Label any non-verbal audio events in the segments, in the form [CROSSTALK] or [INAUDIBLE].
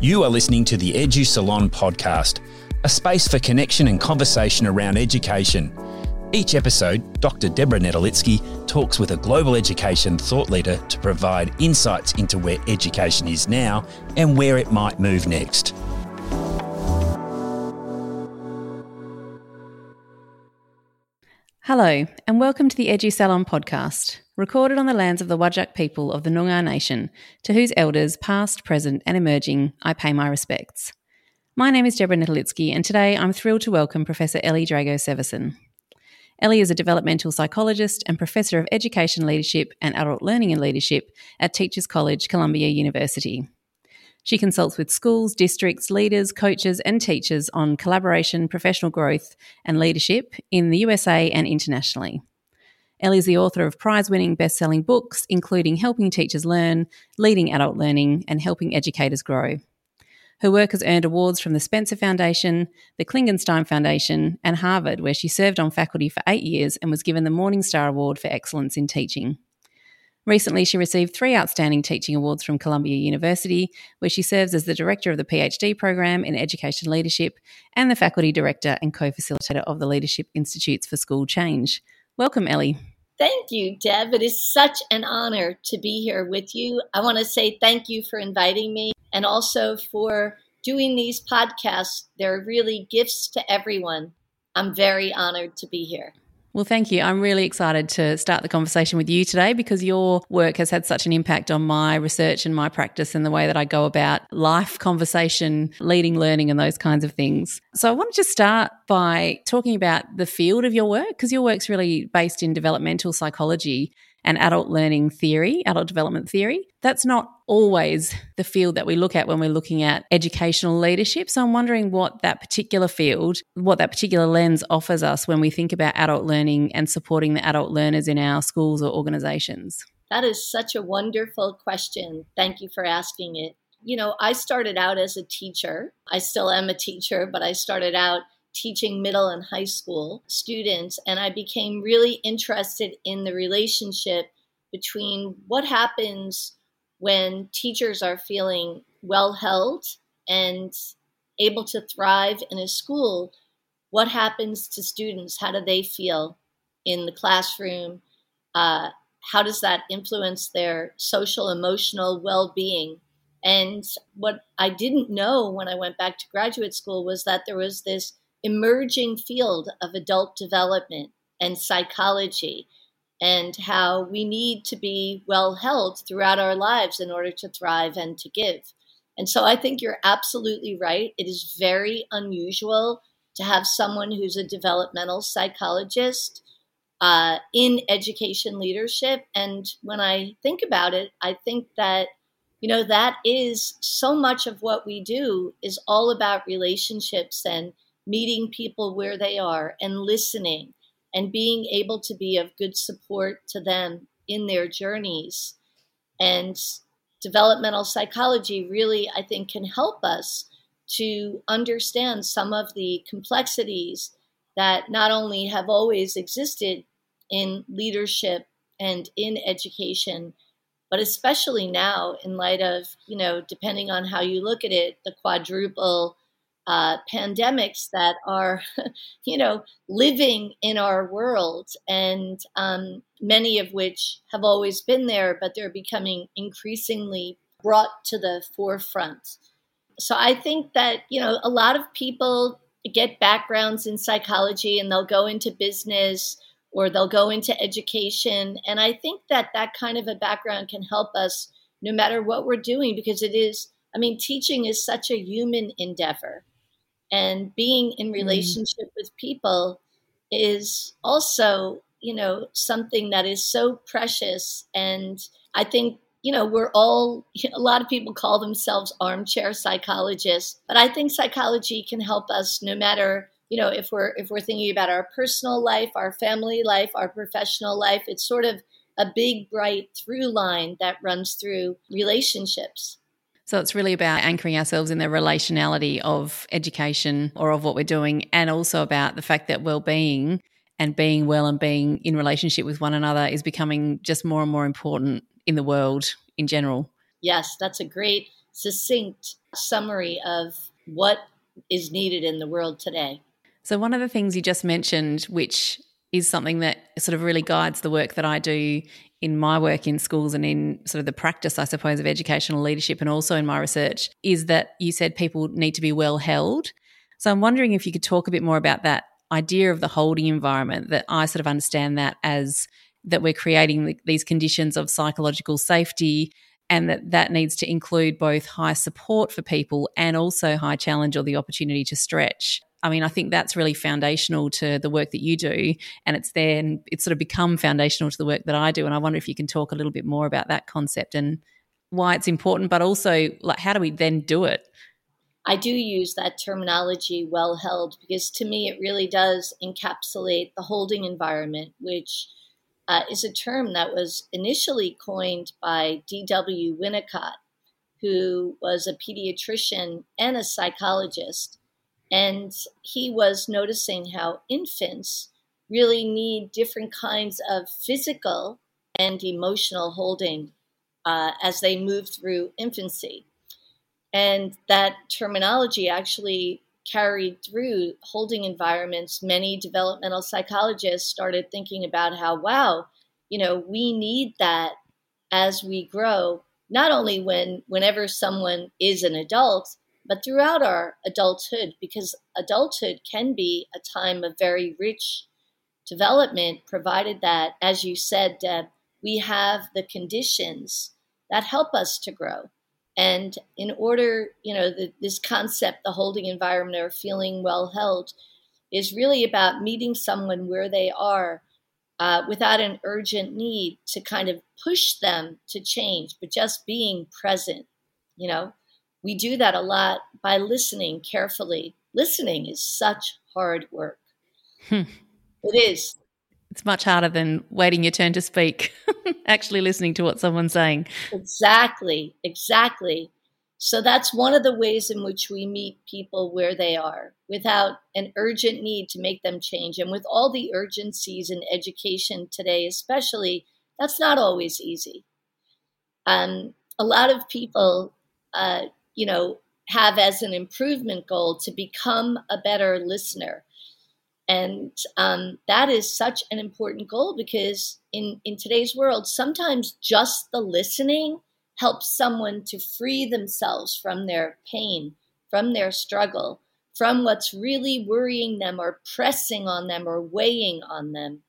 You are listening to the Edu Salon podcast, a space for connection and conversation around education. Each episode, Dr. Deborah Netolicky talks with a global education thought leader to provide insights into where education is now and where it might move next. Hello, and welcome to the Edu Salon podcast, recorded on the lands of the Whadjuk people of the Noongar Nation, to whose elders, past, present, and emerging, I pay my respects. My name is Deborah Netolicky, and today I'm thrilled to welcome Professor Ellie Drago Severson. Ellie is a developmental psychologist and professor of education leadership and adult learning and leadership at Teachers College, Columbia University. She consults with schools, districts, leaders, coaches, and teachers on collaboration, professional growth, and leadership in the USA and internationally. Ellie is the author of prize winning best selling books, including Helping Teachers Learn, Leading Adult Learning, and Helping Educators Grow. Her work has earned awards from the Spencer Foundation, the Klingenstein Foundation, and Harvard, where she served on faculty for eight years and was given the Morningstar Award for Excellence in Teaching. Recently, she received three outstanding teaching awards from Columbia University, where she serves as the director of the PhD program in education leadership and the faculty director and co facilitator of the Leadership Institutes for School Change. Welcome, Ellie. Thank you, Deb. It is such an honor to be here with you. I want to say thank you for inviting me and also for doing these podcasts. They're really gifts to everyone. I'm very honored to be here. Well, thank you. I'm really excited to start the conversation with you today because your work has had such an impact on my research and my practice and the way that I go about life, conversation, leading, learning, and those kinds of things. So, I wanted to just start by talking about the field of your work because your work's really based in developmental psychology and adult learning theory, adult development theory. That's not always the field that we look at when we're looking at educational leadership. So I'm wondering what that particular field, what that particular lens offers us when we think about adult learning and supporting the adult learners in our schools or organizations. That is such a wonderful question. Thank you for asking it. You know, I started out as a teacher. I still am a teacher, but I started out teaching middle and high school students, and I became really interested in the relationship between what happens when teachers are feeling well held and able to thrive in a school. What happens to students? How do they feel in the classroom? Uh, how does that influence their social, emotional well being? And what I didn't know when I went back to graduate school was that there was this emerging field of adult development and psychology and how we need to be well held throughout our lives in order to thrive and to give. And so I think you're absolutely right. It is very unusual to have someone who's a developmental psychologist uh, in education leadership. And when I think about it, I think that you know that is so much of what we do is all about relationships and meeting people where they are and listening and being able to be of good support to them in their journeys. And developmental psychology really, I think, can help us to understand some of the complexities that not only have always existed in leadership and in education, but especially now in light of, you know, depending on how you look at it, the quadruple uh, pandemics that are, [LAUGHS] you know, living in our world, and um, many of which have always been there, but they're becoming increasingly brought to the forefront. So I think that, you know, a lot of people get backgrounds in psychology and they'll go into business or they'll go into education. And I think that that kind of a background can help us no matter what we're doing because it is, I mean, teaching is such a human endeavor and being in mm. relationship mm. with people is also you know something that is so precious and i think you know we're all [LAUGHS] a lot of people call themselves armchair psychologists but i think psychology can help us no matter you know if we're if we're thinking about our personal life our family life our professional life it's sort of a big bright through line that runs through relationships so it's really about anchoring ourselves in the relationality of education or of what we're doing, and also about the fact that well-being and being well and being in relationship with one another is becoming just more and more important in the world in general. Yes, that's a great succinct summary of what is needed in the world today. So, one of the things you just mentioned, which is something that sort of really guides the work that I do in my work in schools and in sort of the practice, I suppose, of educational leadership and also in my research, is that you said people need to be well held. So, I'm wondering if you could talk a bit more about that idea of the holding environment, that I sort of understand that as that we're creating these conditions of psychological safety and that that needs to include both high support for people and also high challenge or the opportunity to stretch. I mean, I think that's really foundational to the work that you do, and it's then it's sort of become foundational to the work that I do. And I wonder if you can talk a little bit more about that concept and why it's important, but also like how do we then do it? I do use that terminology well held because to me it really does encapsulate the holding environment, which uh, is a term that was initially coined by D.W. Winnicott, who was a pediatrician and a psychologist. And he was noticing how infants really need different kinds of physical and emotional holding uh, as they move through infancy. And that terminology actually carried through holding environments, many developmental psychologists started thinking about how, wow, you know, we need that as we grow, not only when whenever someone is an adult, but throughout our adulthood, because adulthood can be a time of very rich development, provided that, as you said, Deb, we have the conditions that help us to grow. And in order, you know, the, this concept, the holding environment or feeling well held, is really about meeting someone where they are uh, without an urgent need to kind of push them to change, but just being present. You know, we do that a lot by listening carefully. Listening is such hard work. Hmm. It is. It's much harder than waiting your turn to speak, [LAUGHS] actually listening to what someone's saying. Exactly, exactly. So that's one of the ways in which we meet people where they are without an urgent need to make them change. And with all the urgencies in education today, especially, that's not always easy. Um, a lot of people, uh, you know, have as an improvement goal to become a better listener and um, that is such an important goal because in, in today's world, sometimes just the listening helps someone to free themselves from their pain, from their struggle, from what's really worrying them or pressing on them or weighing on them.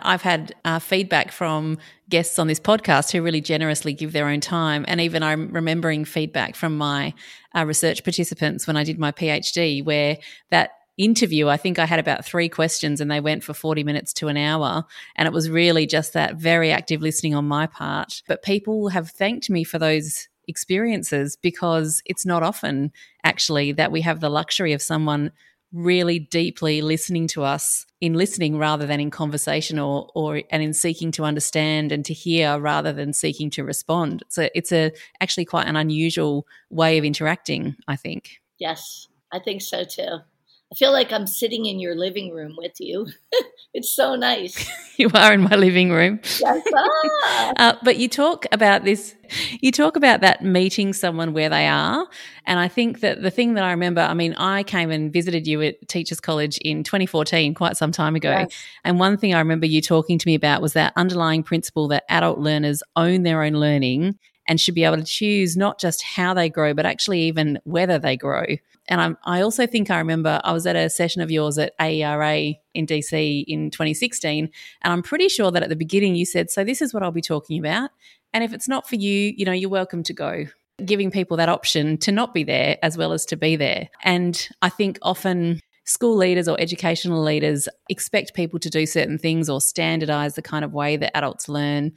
I've had uh, feedback from guests on this podcast who really generously give their own time. And even I'm remembering feedback from my uh, research participants when I did my PhD, where that interview, I think I had about three questions and they went for 40 minutes to an hour. And it was really just that very active listening on my part. But people have thanked me for those experiences because it's not often actually that we have the luxury of someone really deeply listening to us in listening rather than in conversation or or and in seeking to understand and to hear rather than seeking to respond. So it's a actually quite an unusual way of interacting, I think. Yes, I think so too. I feel like I'm sitting in your living room with you. [LAUGHS] it's so nice. [LAUGHS] you are in my living room. Yes. Ah. [LAUGHS] uh, but you talk about this, you talk about that meeting someone where they are. And I think that the thing that I remember, I mean, I came and visited you at Teachers College in 2014, quite some time ago. Yes. And one thing I remember you talking to me about was that underlying principle that adult learners own their own learning and should be able to choose not just how they grow, but actually even whether they grow. And I'm, i also think I remember I was at a session of yours at AERA in DC in 2016. And I'm pretty sure that at the beginning you said, So this is what I'll be talking about. And if it's not for you, you know, you're welcome to go. Giving people that option to not be there as well as to be there. And I think often school leaders or educational leaders expect people to do certain things or standardize the kind of way that adults learn.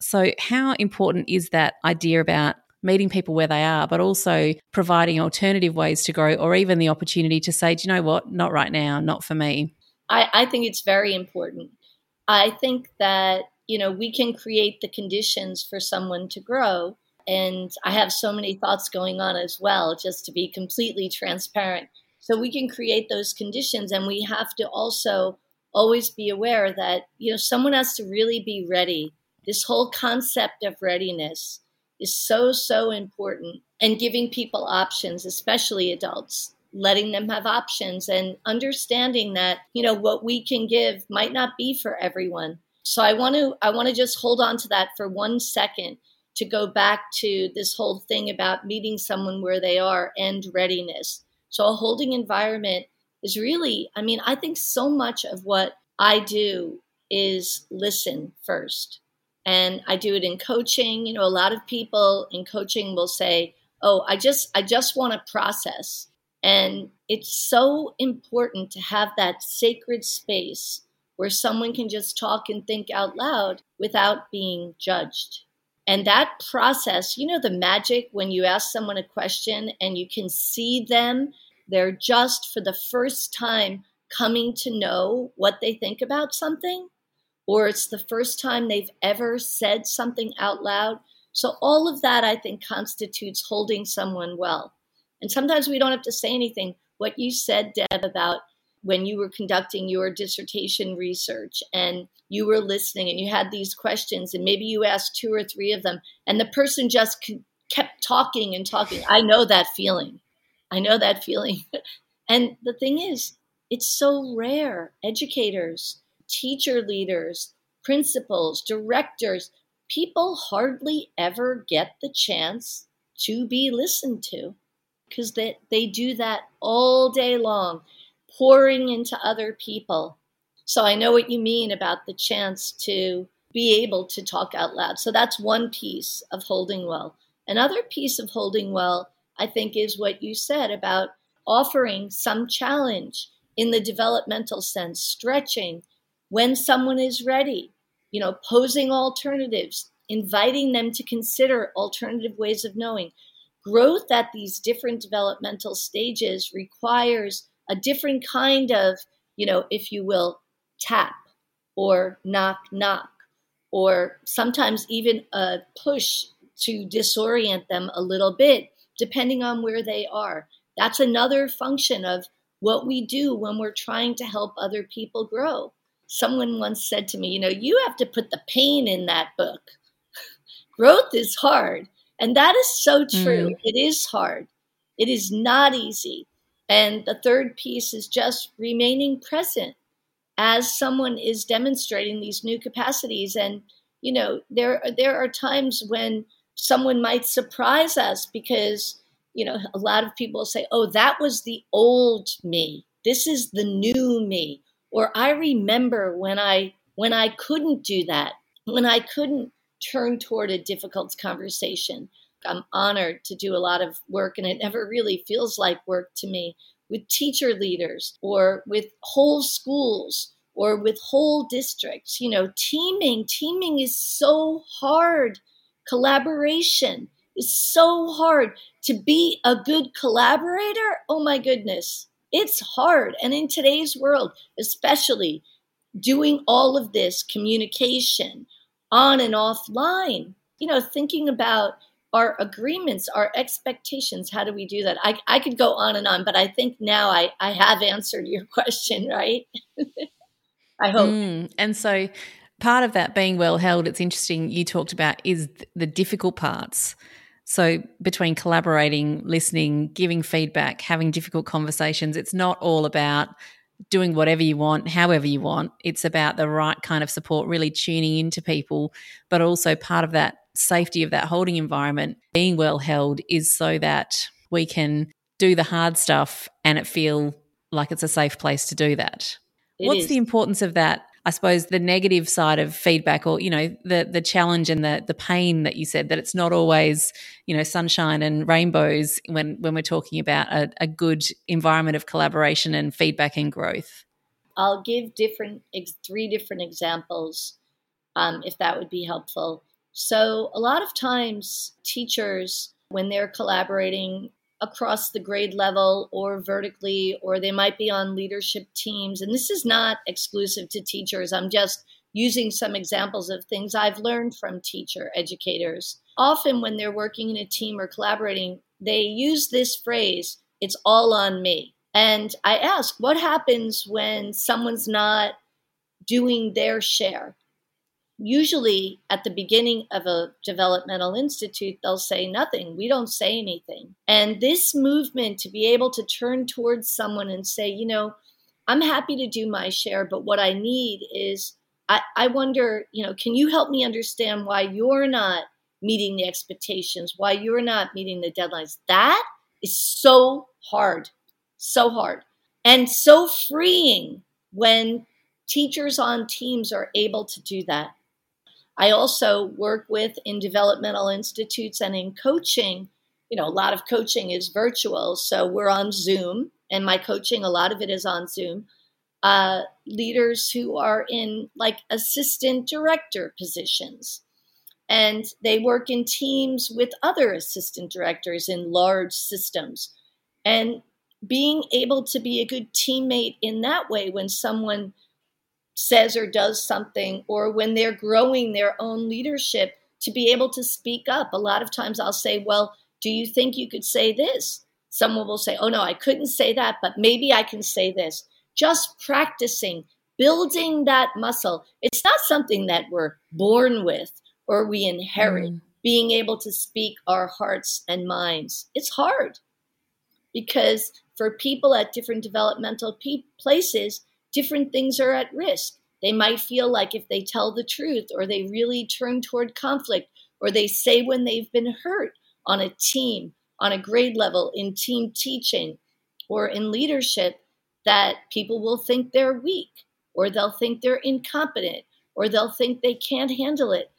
So, how important is that idea about meeting people where they are, but also providing alternative ways to grow or even the opportunity to say, do you know what, not right now, not for me? I, I think it's very important. I think that, you know, we can create the conditions for someone to grow. And I have so many thoughts going on as well, just to be completely transparent. So we can create those conditions, and we have to also always be aware that, you know, someone has to really be ready. This whole concept of readiness is so, so important. And giving people options, especially adults, letting them have options and understanding that, you know, what we can give might not be for everyone. So I want to I want to just hold on to that for one second to go back to this whole thing about meeting someone where they are and readiness. So a holding environment is really, I mean, I think so much of what I do is listen first. And I do it in coaching. You know, a lot of people in coaching will say, "Oh, I just I just want to process." And it's so important to have that sacred space where someone can just talk and think out loud without being judged. And that process, you know, the magic when you ask someone a question and you can see them, they're just for the first time coming to know what they think about something, or it's the first time they've ever said something out loud. So, all of that I think constitutes holding someone well. And sometimes we don't have to say anything. What you said, Deb, about when you were conducting your dissertation research and you were listening and you had these questions and maybe you asked two or three of them and the person just kept talking and talking i know that feeling i know that feeling [LAUGHS] and the thing is it's so rare educators teacher leaders principals directors people hardly ever get the chance to be listened to because they, they do that all day long pouring into other people. So I know what you mean about the chance to be able to talk out loud. So that's one piece of holding well. Another piece of holding well, I think, is what you said about offering some challenge in the developmental sense, stretching when someone is ready, you know, posing alternatives, inviting them to consider alternative ways of knowing. Growth at these different developmental stages requires a different kind of, you know, if you will, tap or knock, knock, or sometimes even a push to disorient them a little bit, depending on where they are. That's another function of what we do when we're trying to help other people grow. Someone once said to me, You know, you have to put the pain in that book. [LAUGHS] Growth is hard. And that is so true. Mm. It is hard. It is not easy. And the third piece is just remaining present as someone is demonstrating these new capacities. And, you know, there, there are times when someone might surprise us because, you know, a lot of people say, oh, that was the old me. This is the new me. Or I remember when I when I couldn't do that, when I couldn't turn toward a difficult conversation. I'm honored to do a lot of work, and it never really feels like work to me with teacher leaders or with whole schools or with whole districts. You know, teaming, teaming is so hard. Collaboration is so hard. To be a good collaborator, oh my goodness, it's hard. And in today's world, especially doing all of this communication on and offline, you know, thinking about our agreements, our expectations. How do we do that? I, I could go on and on, but I think now I, I have answered your [LAUGHS] question, right? I hope. Mm, and so part of that being well held, it's interesting you talked about is the difficult parts. So between collaborating, listening, giving feedback, having difficult conversations, it's not all about doing whatever you want, however you want. It's about the right kind of support, really tuning into people, but also part of that safety of that holding environment being well held is so that we can do the hard stuff and it feel like it's a safe place to do that. It What's is. the importance of that? I suppose the negative side of feedback or you know the the challenge and the the pain that you said that it's not always you know sunshine and rainbows when when we're talking about a, a good environment of collaboration and feedback and growth. I'll give different three different examples um, if that would be helpful. So, a lot of times, teachers, when they're collaborating across the grade level or vertically, or they might be on leadership teams, and this is not exclusive to teachers, I'm just using some examples of things I've learned from teacher educators. Often, when they're working in a team or collaborating, they use this phrase, it's all on me. And I ask, what happens when someone's not doing their share? Usually at the beginning of a developmental institute, they'll say nothing. We don't say anything. And this movement to be able to turn towards someone and say, you know, I'm happy to do my share, but what I need is I, I wonder, you know, can you help me understand why you're not meeting the expectations, why you're not meeting the deadlines? That is so hard, so hard, and so freeing when teachers on teams are able to do that. I also work with in developmental institutes and in coaching. You know, a lot of coaching is virtual, so we're on Zoom, and my coaching, a lot of it is on Zoom. Uh, leaders who are in like assistant director positions. And they work in teams with other assistant directors in large systems. And being able to be a good teammate in that way when someone says or does something, or when they're growing their own leadership, to be able to speak up. A lot of times I'll say, Well, do you think you could say this? Someone will say, Oh, no, I couldn't say that, but maybe I can say this. Just practicing, building that muscle. It's not something that we're born with or we inherit. Mm. Being able to speak our hearts and minds. It's hard because for people at different developmental pe- places, different things are at risk. They might feel like if they tell the truth or they really turn toward conflict or they say when they've been hurt on a team, on a grade level, in team teaching or in leadership, that people will think they're weak or they'll think they're incompetent or they'll think they can't handle it.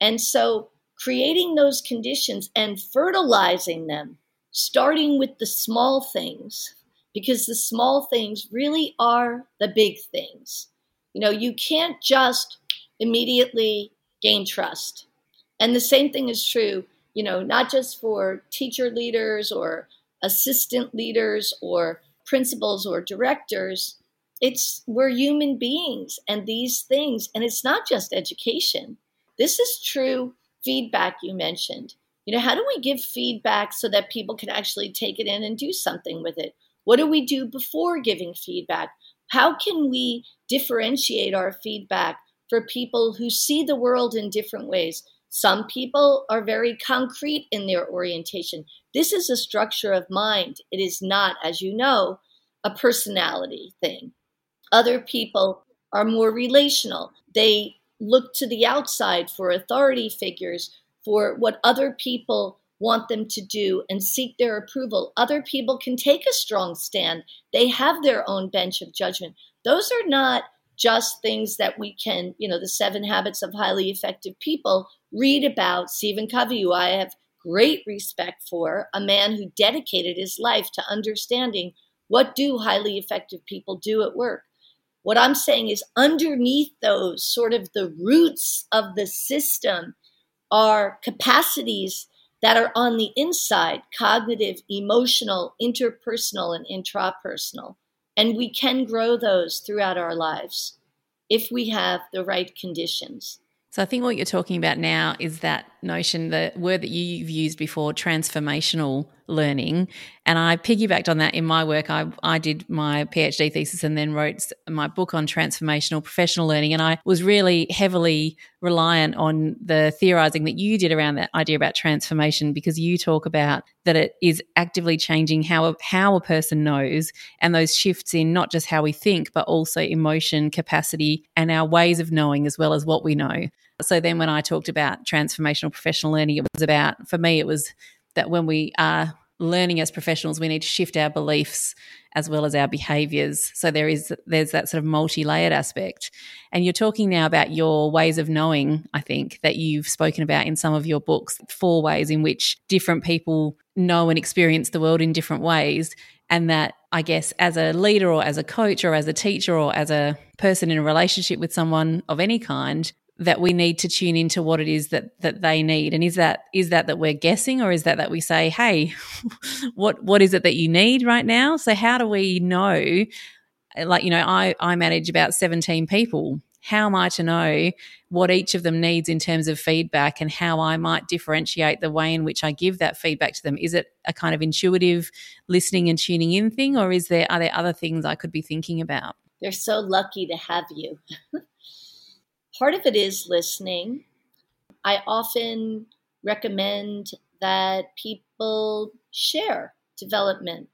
And so creating those conditions and fertilizing them, starting with the small things, because the small things really are the big things. You know, you can't just immediately gain trust. And the same thing is true, you know, not just for teacher leaders or assistant leaders or principals or directors. It's we're human beings and these things, and it's not just education. This is true feedback you mentioned. You know, how do we give feedback so that people can actually take it in and do something with it? What do we do before giving feedback? How can we differentiate our feedback for people who see the world in different ways? Some people are very concrete in their orientation. This is a structure of mind. It is not, as you know, a personality thing. Other people are more relational. They look to the outside for authority figures, for what other people want them to do and seek their approval. Other people can take a strong stand, they have their own bench of judgment. Those are not just things that we can, you know, the seven habits of highly effective people read about. Stephen Covey, who I have great respect for, a man who dedicated his life to understanding what do highly effective people do at work. What I'm saying is underneath those sort of the roots of the system are capacities that are on the inside cognitive, emotional, interpersonal, and intrapersonal. And we can grow those throughout our lives if we have the right conditions. So I think what you're talking about now is that notion, the word that you've used before, transformational learning. And I piggybacked on that in my work. I, I did my PhD thesis and then wrote my book on transformational professional learning. And I was really heavily reliant on the theorizing that you did around that idea about transformation because you talk about that it is actively changing how how a person knows and those shifts in not just how we think, but also emotion, capacity, and our ways of knowing as well as what we know. So then when I talked about transformational professional learning, it was about, for me, it was that when we are learning as professionals, we need to shift our beliefs as well as our behaviors. So there is there's that sort of multi-layered aspect. And you're talking now about your ways of knowing, I think, that you've spoken about in some of your books, four ways in which different people know and experience the world in different ways. And that I guess as a leader or as a coach or as a teacher or as a person in a relationship with someone of any kind, that we need to tune into what it is that that they need? And is that is that that we're guessing or is that that we say hey [LAUGHS] what what is it that you need right now? So how do we know like you know i i manage about 17 people. How am i to know what each of them needs in terms of feedback and how i might differentiate the way in which i give that feedback to them? Is it a kind of intuitive listening and tuning in thing or is there are there other things i could be thinking about? They're so lucky to have you [LAUGHS] part of it is listening. I often recommend that people share development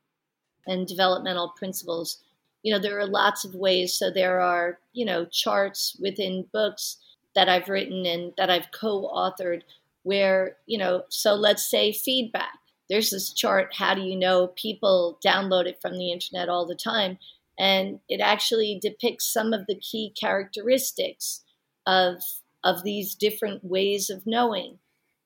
and developmental principles. You know, there are lots of ways. So there are, you know, charts within books that I've written and that I've co authored where, you know, so let's say feedback. There's this chart, how do you know people download it from the internet all the time? And it actually depicts some of the key characteristics of, of these different ways of knowing.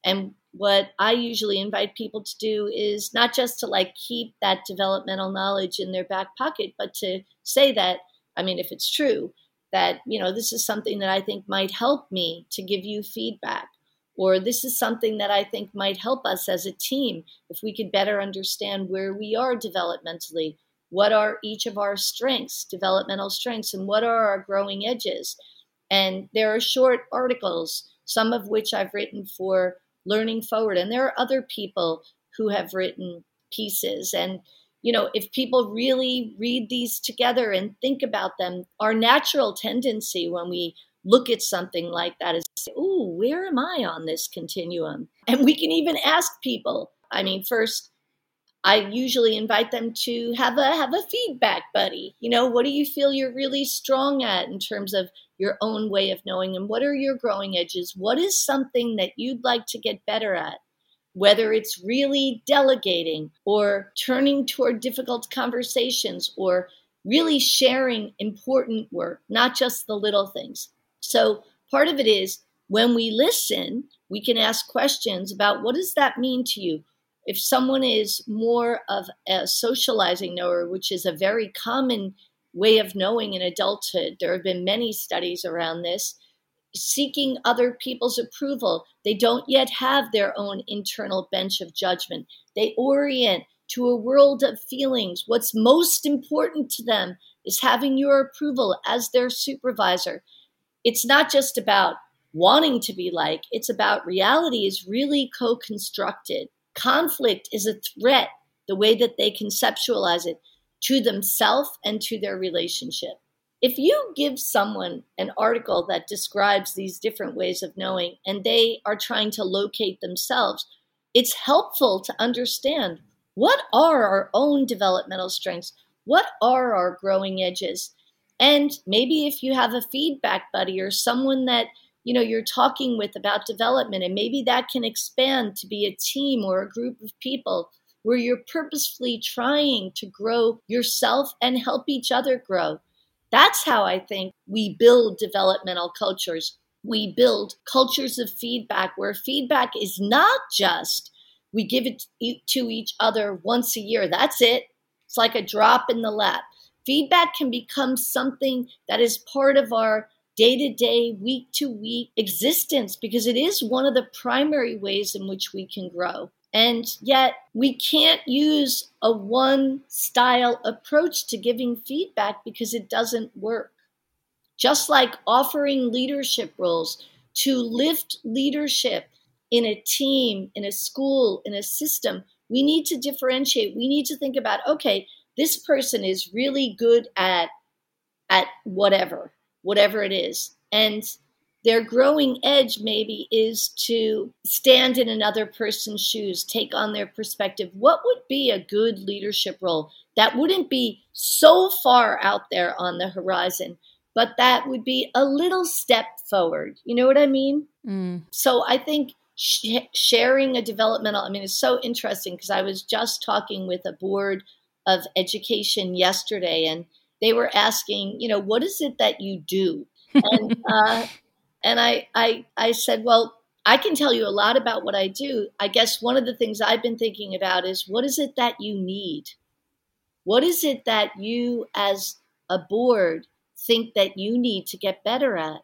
And what I usually invite people to do is not just to like keep that developmental knowledge in their back pocket, but to say that, I mean, if it's true, that, you know, this is something that I think might help me to give you feedback. Or this is something that I think might help us as a team if we could better understand where we are developmentally. What are each of our strengths, developmental strengths, and what are our growing edges? And there are short articles, some of which I've written for learning forward. And there are other people who have written pieces. And, you know, if people really read these together and think about them, our natural tendency when we look at something like that is, oh, where am I on this continuum? And we can even ask people. I mean, first, I usually invite them to have a have a feedback buddy. You know, what do you feel you're really strong at in terms of your own way of knowing and what are your growing edges? What is something that you'd like to get better at? Whether it's really delegating or turning toward difficult conversations or really sharing important work, not just the little things. So, part of it is when we listen, we can ask questions about what does that mean to you? If someone is more of a socializing knower, which is a very common way of knowing in adulthood. There have been many studies around this. Seeking other people's approval. They don't yet have their own internal bench of judgment. They orient to a world of feelings. What's most important to them is having your approval as their supervisor. It's not just about wanting to be like, it's about reality is really co constructed. Conflict is a threat, the way that they conceptualize it to themselves and to their relationship. If you give someone an article that describes these different ways of knowing and they are trying to locate themselves, it's helpful to understand what are our own developmental strengths? What are our growing edges? And maybe if you have a feedback buddy or someone that you know you're talking with about development and maybe that can expand to be a team or a group of people where you're purposefully trying to grow yourself and help each other grow. That's how I think we build developmental cultures. We build cultures of feedback where feedback is not just we give it to each other once a year. That's it. It's like a drop in the lap. Feedback can become something that is part of our day to day, week to week existence because it is one of the primary ways in which we can grow. And yet, we can't use a one style approach to giving feedback because it doesn't work. Just like offering leadership roles to lift leadership in a team, in a school, in a system, we need to differentiate. We need to think about okay, this person is really good at at whatever, whatever it is. And their growing edge maybe is to stand in another person's shoes, take on their perspective. What would be a good leadership role that wouldn't be so far out there on the horizon, but that would be a little step forward? You know what I mean? Mm. So I think sh- sharing a developmental, I mean, it's so interesting because I was just talking with a board of education yesterday and they were asking, you know, what is it that you do? and [LAUGHS] uh, and I, I, I said, well, I can tell you a lot about what I do. I guess one of the things I've been thinking about is what is it that you need? What is it that you, as a board, think that you need to get better at?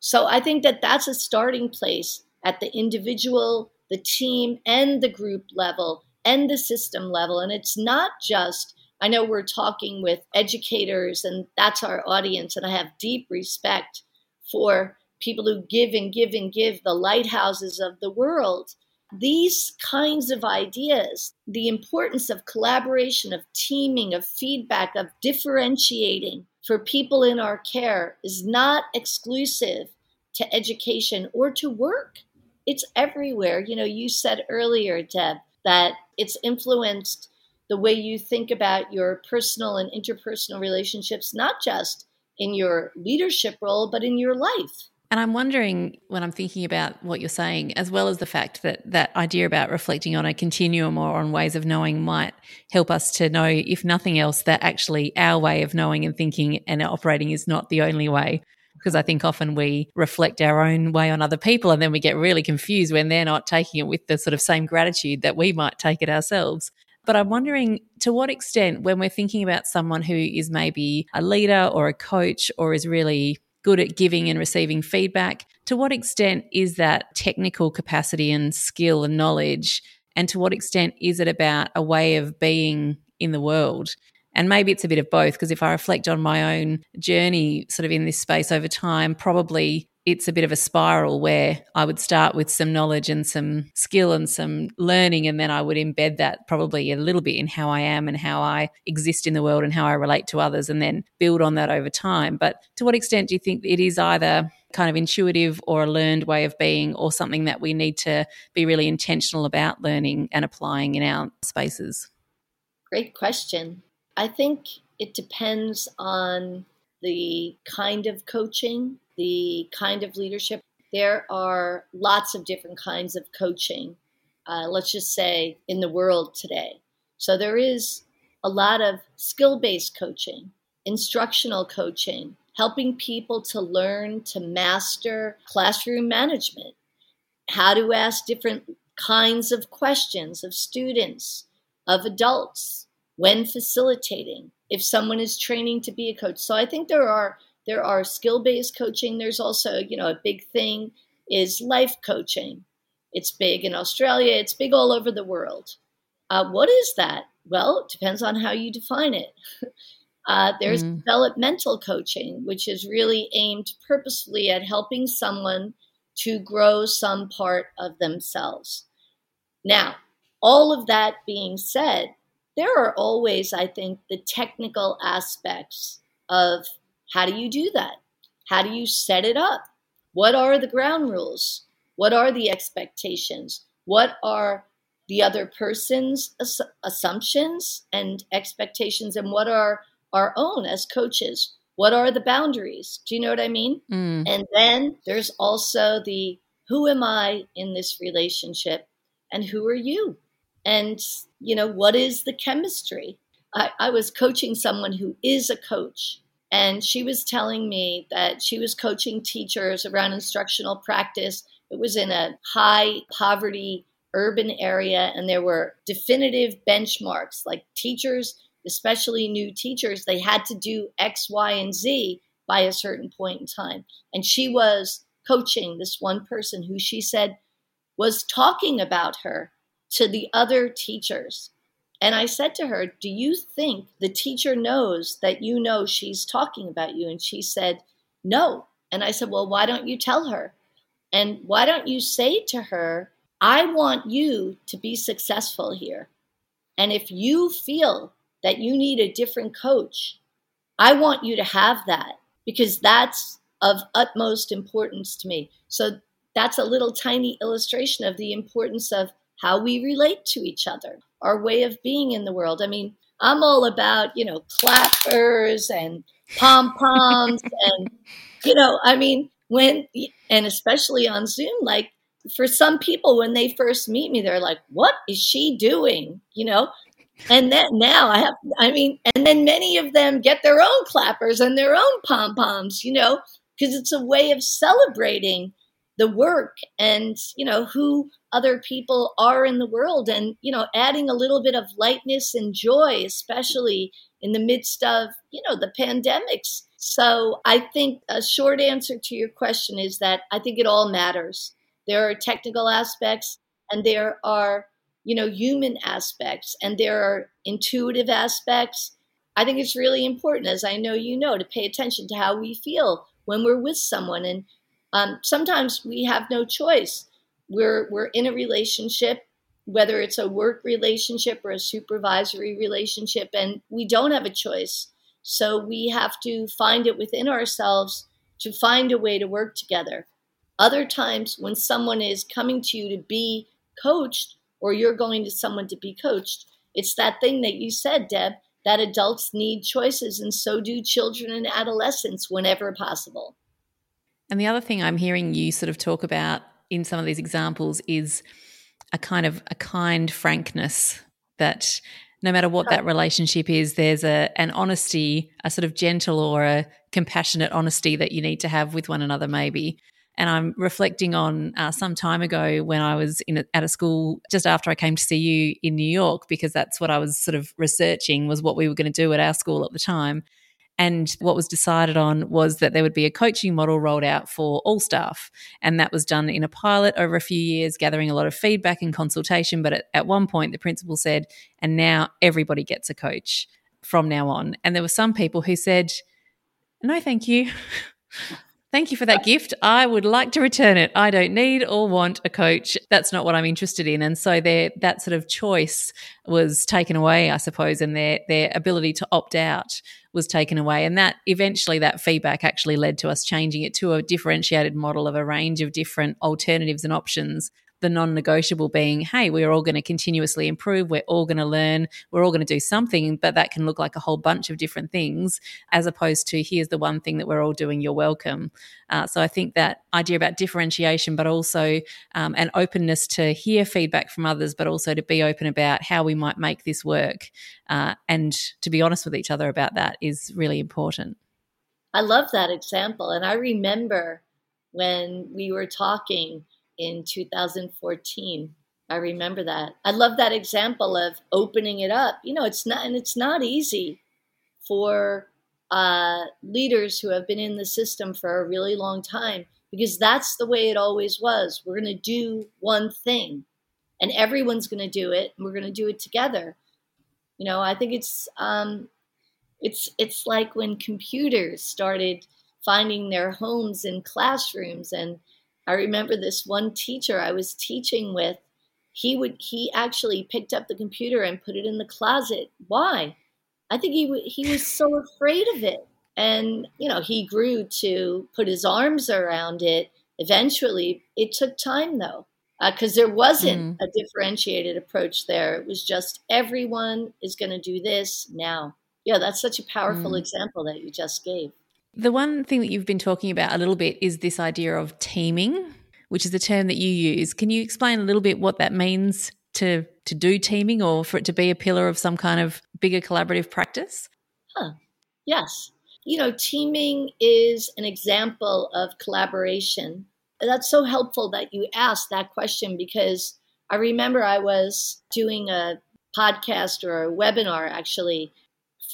So I think that that's a starting place at the individual, the team, and the group level and the system level. And it's not just, I know we're talking with educators, and that's our audience, and I have deep respect for people who give and give and give, the lighthouses of the world. These kinds of ideas, the importance of collaboration, of teaming, of feedback, of differentiating for people in our care is not exclusive to education or to work. It's everywhere. You know, you said earlier, Deb, that it's influenced the way you think about your personal and interpersonal relationships, not just in your leadership role, but in your life. And I'm wondering when I'm thinking about what you're saying, as well as the fact that that idea about reflecting on a continuum or on ways of knowing might help us to know, if nothing else, that actually our way of knowing and thinking and operating is not the only way. Because I think often we reflect our own way on other people and then we get really confused when they're not taking it with the sort of same gratitude that we might take it ourselves. But I'm wondering to what extent, when we're thinking about someone who is maybe a leader or a coach or is really good at giving and receiving feedback. To what extent is that technical capacity and skill and knowledge? And to what extent is it about a way of being in the world? And maybe it's a bit of both, because if I reflect on my own journey sort of in this space over time, probably it's a bit of a spiral where I would start with some knowledge and some skill and some learning, and then I would embed that probably a little bit in how I am and how I exist in the world and how I relate to others, and then build on that over time. But to what extent do you think it is either kind of intuitive or a learned way of being, or something that we need to be really intentional about learning and applying in our spaces? Great question. I think it depends on the kind of coaching the kind of leadership. There are lots of different kinds of coaching, uh, let's just say, in the world today. So there is a lot of skill based coaching, instructional coaching, helping people to learn to master classroom management, how to ask different kinds of questions of students, of adults when facilitating, if someone is training to be a coach. So I think there are there are skill-based coaching. There's also, you know, a big thing is life coaching. It's big in Australia. It's big all over the world. Uh, what is that? Well, it depends on how you define it. [LAUGHS] uh, there's mm. developmental coaching, which is really aimed purposefully at helping someone to grow some part of themselves. Now, all of that being said, there are always, I think, the technical aspects of how do you do that? How do you set it up? What are the ground rules? What are the expectations? What are the other person's assumptions and expectations? And what are our own as coaches? What are the boundaries? Do you know what I mean? Mm. And then there's also the who am I in this relationship and who are you? And, you know, what is the chemistry? I, I was coaching someone who is a coach and she was telling me that she was coaching teachers around instructional practice. It was in a high poverty urban area, and there were definitive benchmarks like teachers, especially new teachers, they had to do X, Y, and Z by a certain point in time. And she was coaching this one person who she said was talking about her to the other teachers and I said to her, Do you think the teacher knows that you know she's talking about you? And she said, No. And I said, Well, why don't you tell her? And why don't you say to her, I want you to be successful here. And if you feel that you need a different coach, I want you to have that because that's of utmost importance to me. So that's a little tiny illustration of the importance of how we relate to each other our way of being in the world. I mean, I'm all about, you know, clappers and pom poms [LAUGHS] and, you know, I mean, when, and especially on Zoom, like for some people, when they first meet me, they're like, what is she doing? You know? And then now I have, I mean, and then many of them get their own clappers and their own pom poms, you know, because it's a way of celebrating the work and, you know, who other people are in the world and you know adding a little bit of lightness and joy especially in the midst of you know the pandemics. So i think a short answer to your question is that i think it all matters. There are technical aspects and there are you know human aspects and there are intuitive aspects. I think it's really important as i know you know to pay attention to how we feel when we're with someone and um, sometimes we have no choice. We're we're in a relationship whether it's a work relationship or a supervisory relationship and we don't have a choice. So we have to find it within ourselves to find a way to work together. Other times, when someone is coming to you to be coached, or you're going to someone to be coached, it's that thing that you said, Deb, that adults need choices, and so do children and adolescents whenever possible. And the other thing I'm hearing you sort of talk about in some of these examples is a kind of a kind frankness that no matter what that relationship is, there's a an honesty, a sort of gentle or a compassionate honesty that you need to have with one another, maybe. And I'm reflecting on uh, some time ago when I was in a, at a school just after I came to see you in New York, because that's what I was sort of researching was what we were going to do at our school at the time. And what was decided on was that there would be a coaching model rolled out for all staff. And that was done in a pilot over a few years, gathering a lot of feedback and consultation. But at, at one point, the principal said, and now everybody gets a coach from now on. And there were some people who said, no, thank you. [LAUGHS] Thank you for that gift. I would like to return it. I don't need or want a coach. That's not what I'm interested in. And so their that sort of choice was taken away, I suppose, and their their ability to opt out was taken away. And that eventually that feedback actually led to us changing it to a differentiated model of a range of different alternatives and options the non negotiable being, hey, we're all going to continuously improve. We're all going to learn. We're all going to do something, but that can look like a whole bunch of different things as opposed to here's the one thing that we're all doing. You're welcome. Uh, so I think that idea about differentiation, but also um, an openness to hear feedback from others, but also to be open about how we might make this work uh, and to be honest with each other about that is really important. I love that example. And I remember when we were talking in 2014. I remember that. I love that example of opening it up. You know, it's not, and it's not easy for uh, leaders who have been in the system for a really long time because that's the way it always was. We're going to do one thing and everyone's going to do it and we're going to do it together. You know, I think it's, um, it's, it's like when computers started finding their homes in classrooms and I remember this one teacher I was teaching with. He would he actually picked up the computer and put it in the closet. Why? I think he he was so [LAUGHS] afraid of it, and you know he grew to put his arms around it. Eventually, it took time though, because uh, there wasn't mm. a differentiated approach there. It was just everyone is going to do this now. Yeah, that's such a powerful mm. example that you just gave. The one thing that you've been talking about a little bit is this idea of teaming, which is a term that you use. Can you explain a little bit what that means to to do teaming or for it to be a pillar of some kind of bigger collaborative practice? Huh. Yes. You know, teaming is an example of collaboration. That's so helpful that you asked that question because I remember I was doing a podcast or a webinar actually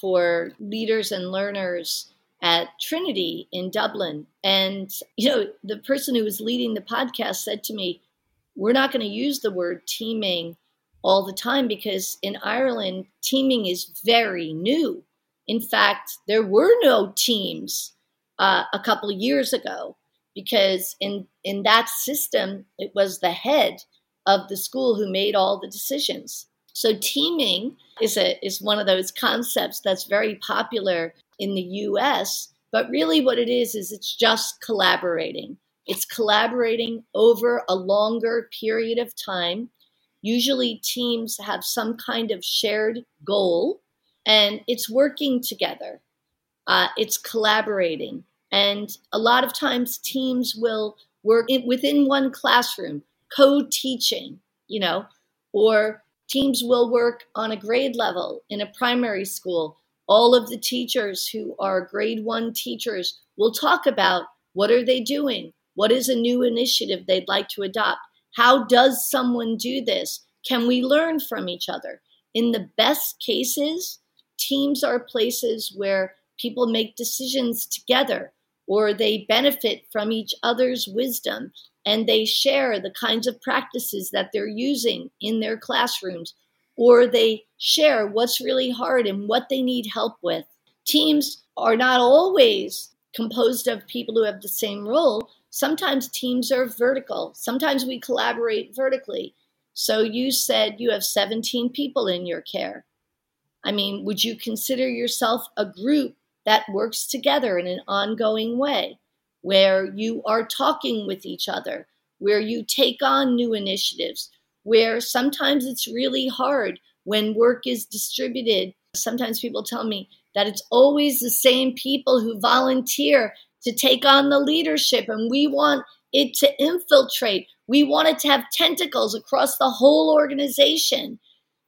for leaders and learners at Trinity in Dublin. And, you know, the person who was leading the podcast said to me, We're not going to use the word teaming all the time because in Ireland, teaming is very new. In fact, there were no teams uh, a couple years ago because in, in that system, it was the head of the school who made all the decisions. So teaming is a is one of those concepts that's very popular in the US, but really what it is is it's just collaborating. It's collaborating over a longer period of time. Usually teams have some kind of shared goal and it's working together. Uh, it's collaborating. And a lot of times teams will work in, within one classroom, co teaching, you know, or teams will work on a grade level in a primary school all of the teachers who are grade one teachers will talk about what are they doing? What is a new initiative they'd like to adopt? How does someone do this? Can we learn from each other? In the best cases, teams are places where people make decisions together or they benefit from each other's wisdom and they share the kinds of practices that they're using in their classrooms or they share what's really hard and what they need help with. Teams are not always composed of people who have the same role. Sometimes teams are vertical, sometimes we collaborate vertically. So you said you have 17 people in your care. I mean, would you consider yourself a group that works together in an ongoing way? where you are talking with each other, where you take on new initiatives, where sometimes it's really hard when work is distributed. Sometimes people tell me that it's always the same people who volunteer to take on the leadership, and we want it to infiltrate. We want it to have tentacles across the whole organization.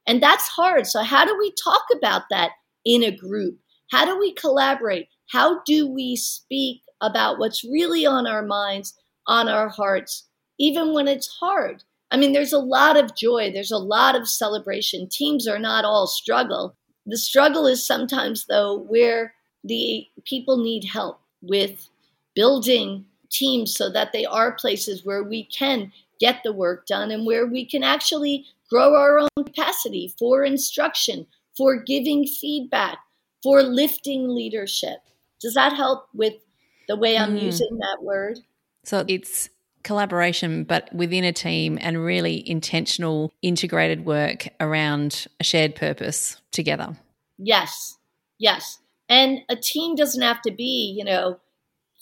And that's hard. So, how do we talk about that in a group? How do we collaborate? How do we speak about what's really on our minds, on our hearts, even when it's hard? I mean, there's a lot of joy, there's a lot of celebration. Teams are not all struggle. The struggle is sometimes, though, where the people need help with building teams so that they are places where we can get the work done and where we can actually grow our own capacity for instruction, for giving feedback, for lifting leadership. Does that help with the way I'm mm. using that word? So it's collaboration, but within a team and really intentional, integrated work around a shared purpose together. Yes, yes. And a team doesn't have to be, you know,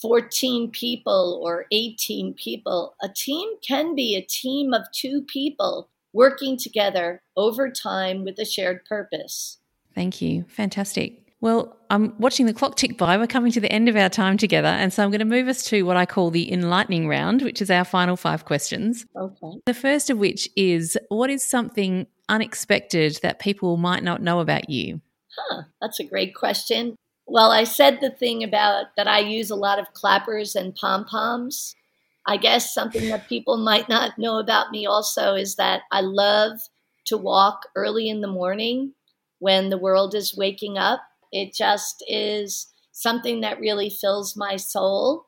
14 people or 18 people. A team can be a team of two people working together over time with a shared purpose. Thank you. Fantastic. Well, I'm watching the clock tick by. We're coming to the end of our time together. And so I'm going to move us to what I call the enlightening round, which is our final five questions. Okay. The first of which is what is something unexpected that people might not know about you? Huh, that's a great question. Well, I said the thing about that I use a lot of clappers and pom poms. I guess something that people might not know about me also is that I love to walk early in the morning when the world is waking up it just is something that really fills my soul.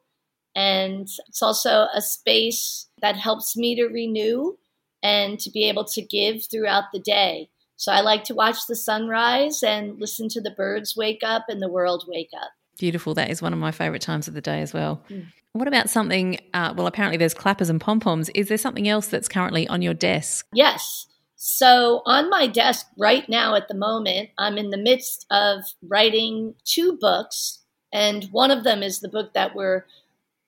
And it's also a space that helps me to renew and to be able to give throughout the day. So I like to watch the sunrise and listen to the birds wake up and the world wake up. Beautiful. That is one of my favorite times of the day as well. Mm. What about something? Uh, well, apparently there's clappers and pom poms. Is there something else that's currently on your desk? Yes. So, on my desk right now at the moment, I'm in the midst of writing two books, and one of them is the book that we're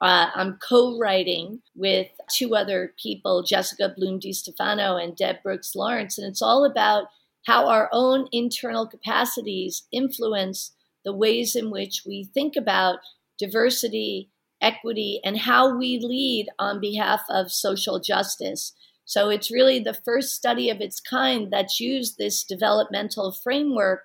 uh, I'm co-writing with two other people, Jessica Blum-DeStefano and Deb Brooks Lawrence, and it's all about how our own internal capacities influence the ways in which we think about diversity, equity, and how we lead on behalf of social justice. So it's really the first study of its kind that's used this developmental framework.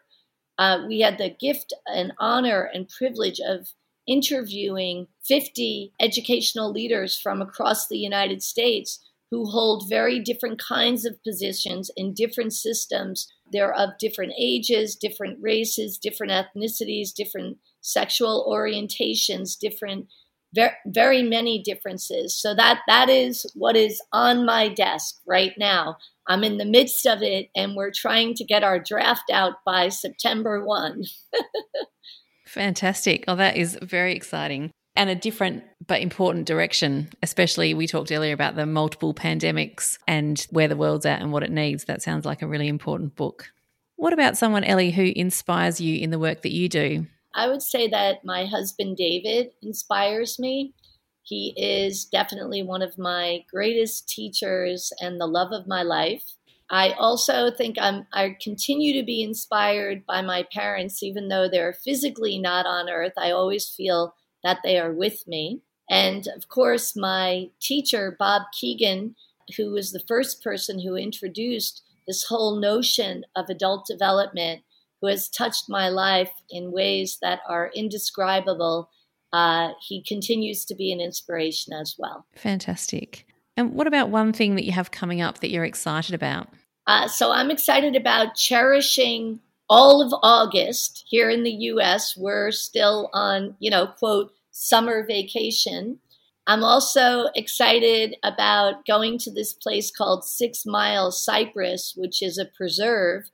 Uh, we had the gift and honor and privilege of interviewing 50 educational leaders from across the United States who hold very different kinds of positions in different systems. They're of different ages, different races, different ethnicities, different sexual orientations, different very, very many differences. So that that is what is on my desk right now. I'm in the midst of it, and we're trying to get our draft out by September one. [LAUGHS] Fantastic! Oh, that is very exciting and a different but important direction. Especially, we talked earlier about the multiple pandemics and where the world's at and what it needs. That sounds like a really important book. What about someone, Ellie, who inspires you in the work that you do? I would say that my husband David inspires me. He is definitely one of my greatest teachers and the love of my life. I also think I'm, I continue to be inspired by my parents, even though they're physically not on earth. I always feel that they are with me. And of course, my teacher, Bob Kegan, who was the first person who introduced this whole notion of adult development who has touched my life in ways that are indescribable. Uh, he continues to be an inspiration as well. Fantastic. And what about one thing that you have coming up that you're excited about? Uh, so I'm excited about cherishing all of August here in the US. We're still on, you know, quote, summer vacation. I'm also excited about going to this place called Six Mile Cypress, which is a preserve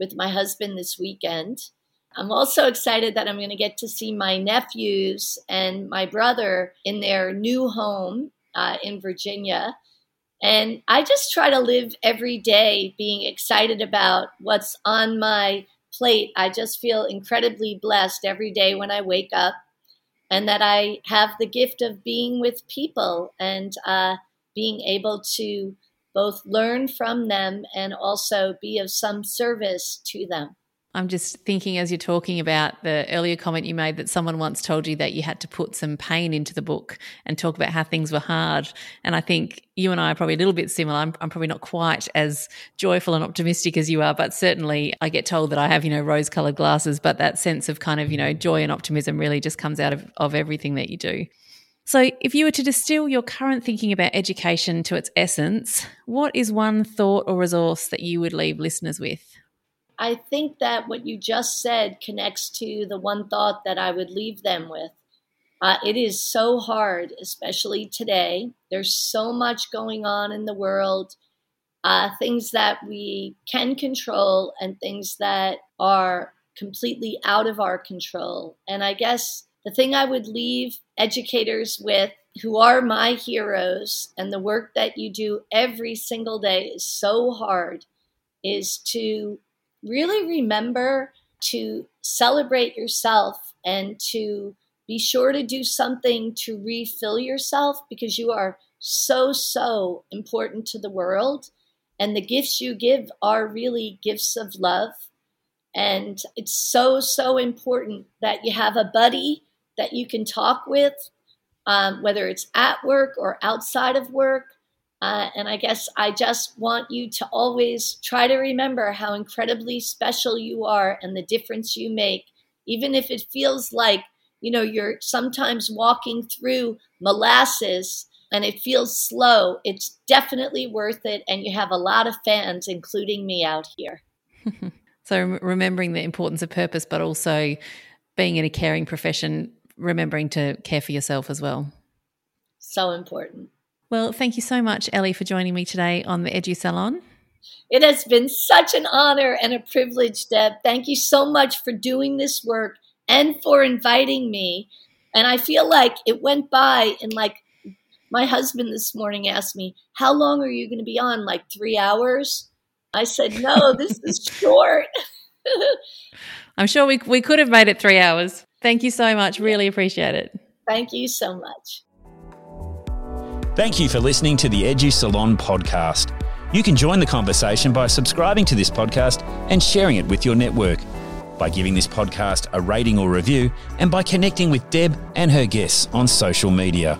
with my husband this weekend. I'm also excited that I'm going to get to see my nephews and my brother in their new home uh, in Virginia. And I just try to live every day being excited about what's on my plate. I just feel incredibly blessed every day when I wake up. and that I have the gift of being with people and uh, being able to both learn from them and also be of some service to them. I'm just thinking as you're talking about the earlier comment you made that someone once told you that you had to put some pain into the book and talk about how things were hard. And I think you and I are probably a little bit similar. I'm, I'm probably not quite as joyful and optimistic as you are, but certainly I get told that I have, you know, rose colored glasses, but that sense of kind of, you know, joy and optimism really just comes out of, of everything that you do. So, if you were to distill your current thinking about education to its essence, what is one thought or resource that you would leave listeners with? I think that what you just said connects to the one thought that I would leave them with. Uh, it is so hard, especially today. There's so much going on in the world, uh, things that we can control and things that are completely out of our control. And I guess the thing I would leave educators with who are my heroes and the work that you do every single day is so hard is to really remember to celebrate yourself and to be sure to do something to refill yourself because you are so, so important to the world. And the gifts you give are really gifts of love. And it's so, so important that you have a buddy that you can talk with, um, whether it's at work or outside of work. Uh, and I guess I just want you to always try to remember how incredibly special you are and the difference you make, even if it feels like, you know, you're sometimes walking through molasses and it feels slow. It's definitely worth it. And you have a lot of fans, including me out here. [LAUGHS] so remembering the importance of purpose, but also being in a caring profession remembering to care for yourself as well. So important. Well, thank you so much, Ellie, for joining me today on the Edu Salon. It has been such an honor and a privilege, Deb. Thank you so much for doing this work and for inviting me. And I feel like it went by and like my husband this morning asked me, How long are you going to be on? Like three hours? I said, No, this is [LAUGHS] short. I'm sure we, we could have made it three hours. Thank you so much. Really appreciate it. Thank you so much. Thank you for listening to the Edu Salon podcast. You can join the conversation by subscribing to this podcast and sharing it with your network, by giving this podcast a rating or review, and by connecting with Deb and her guests on social media.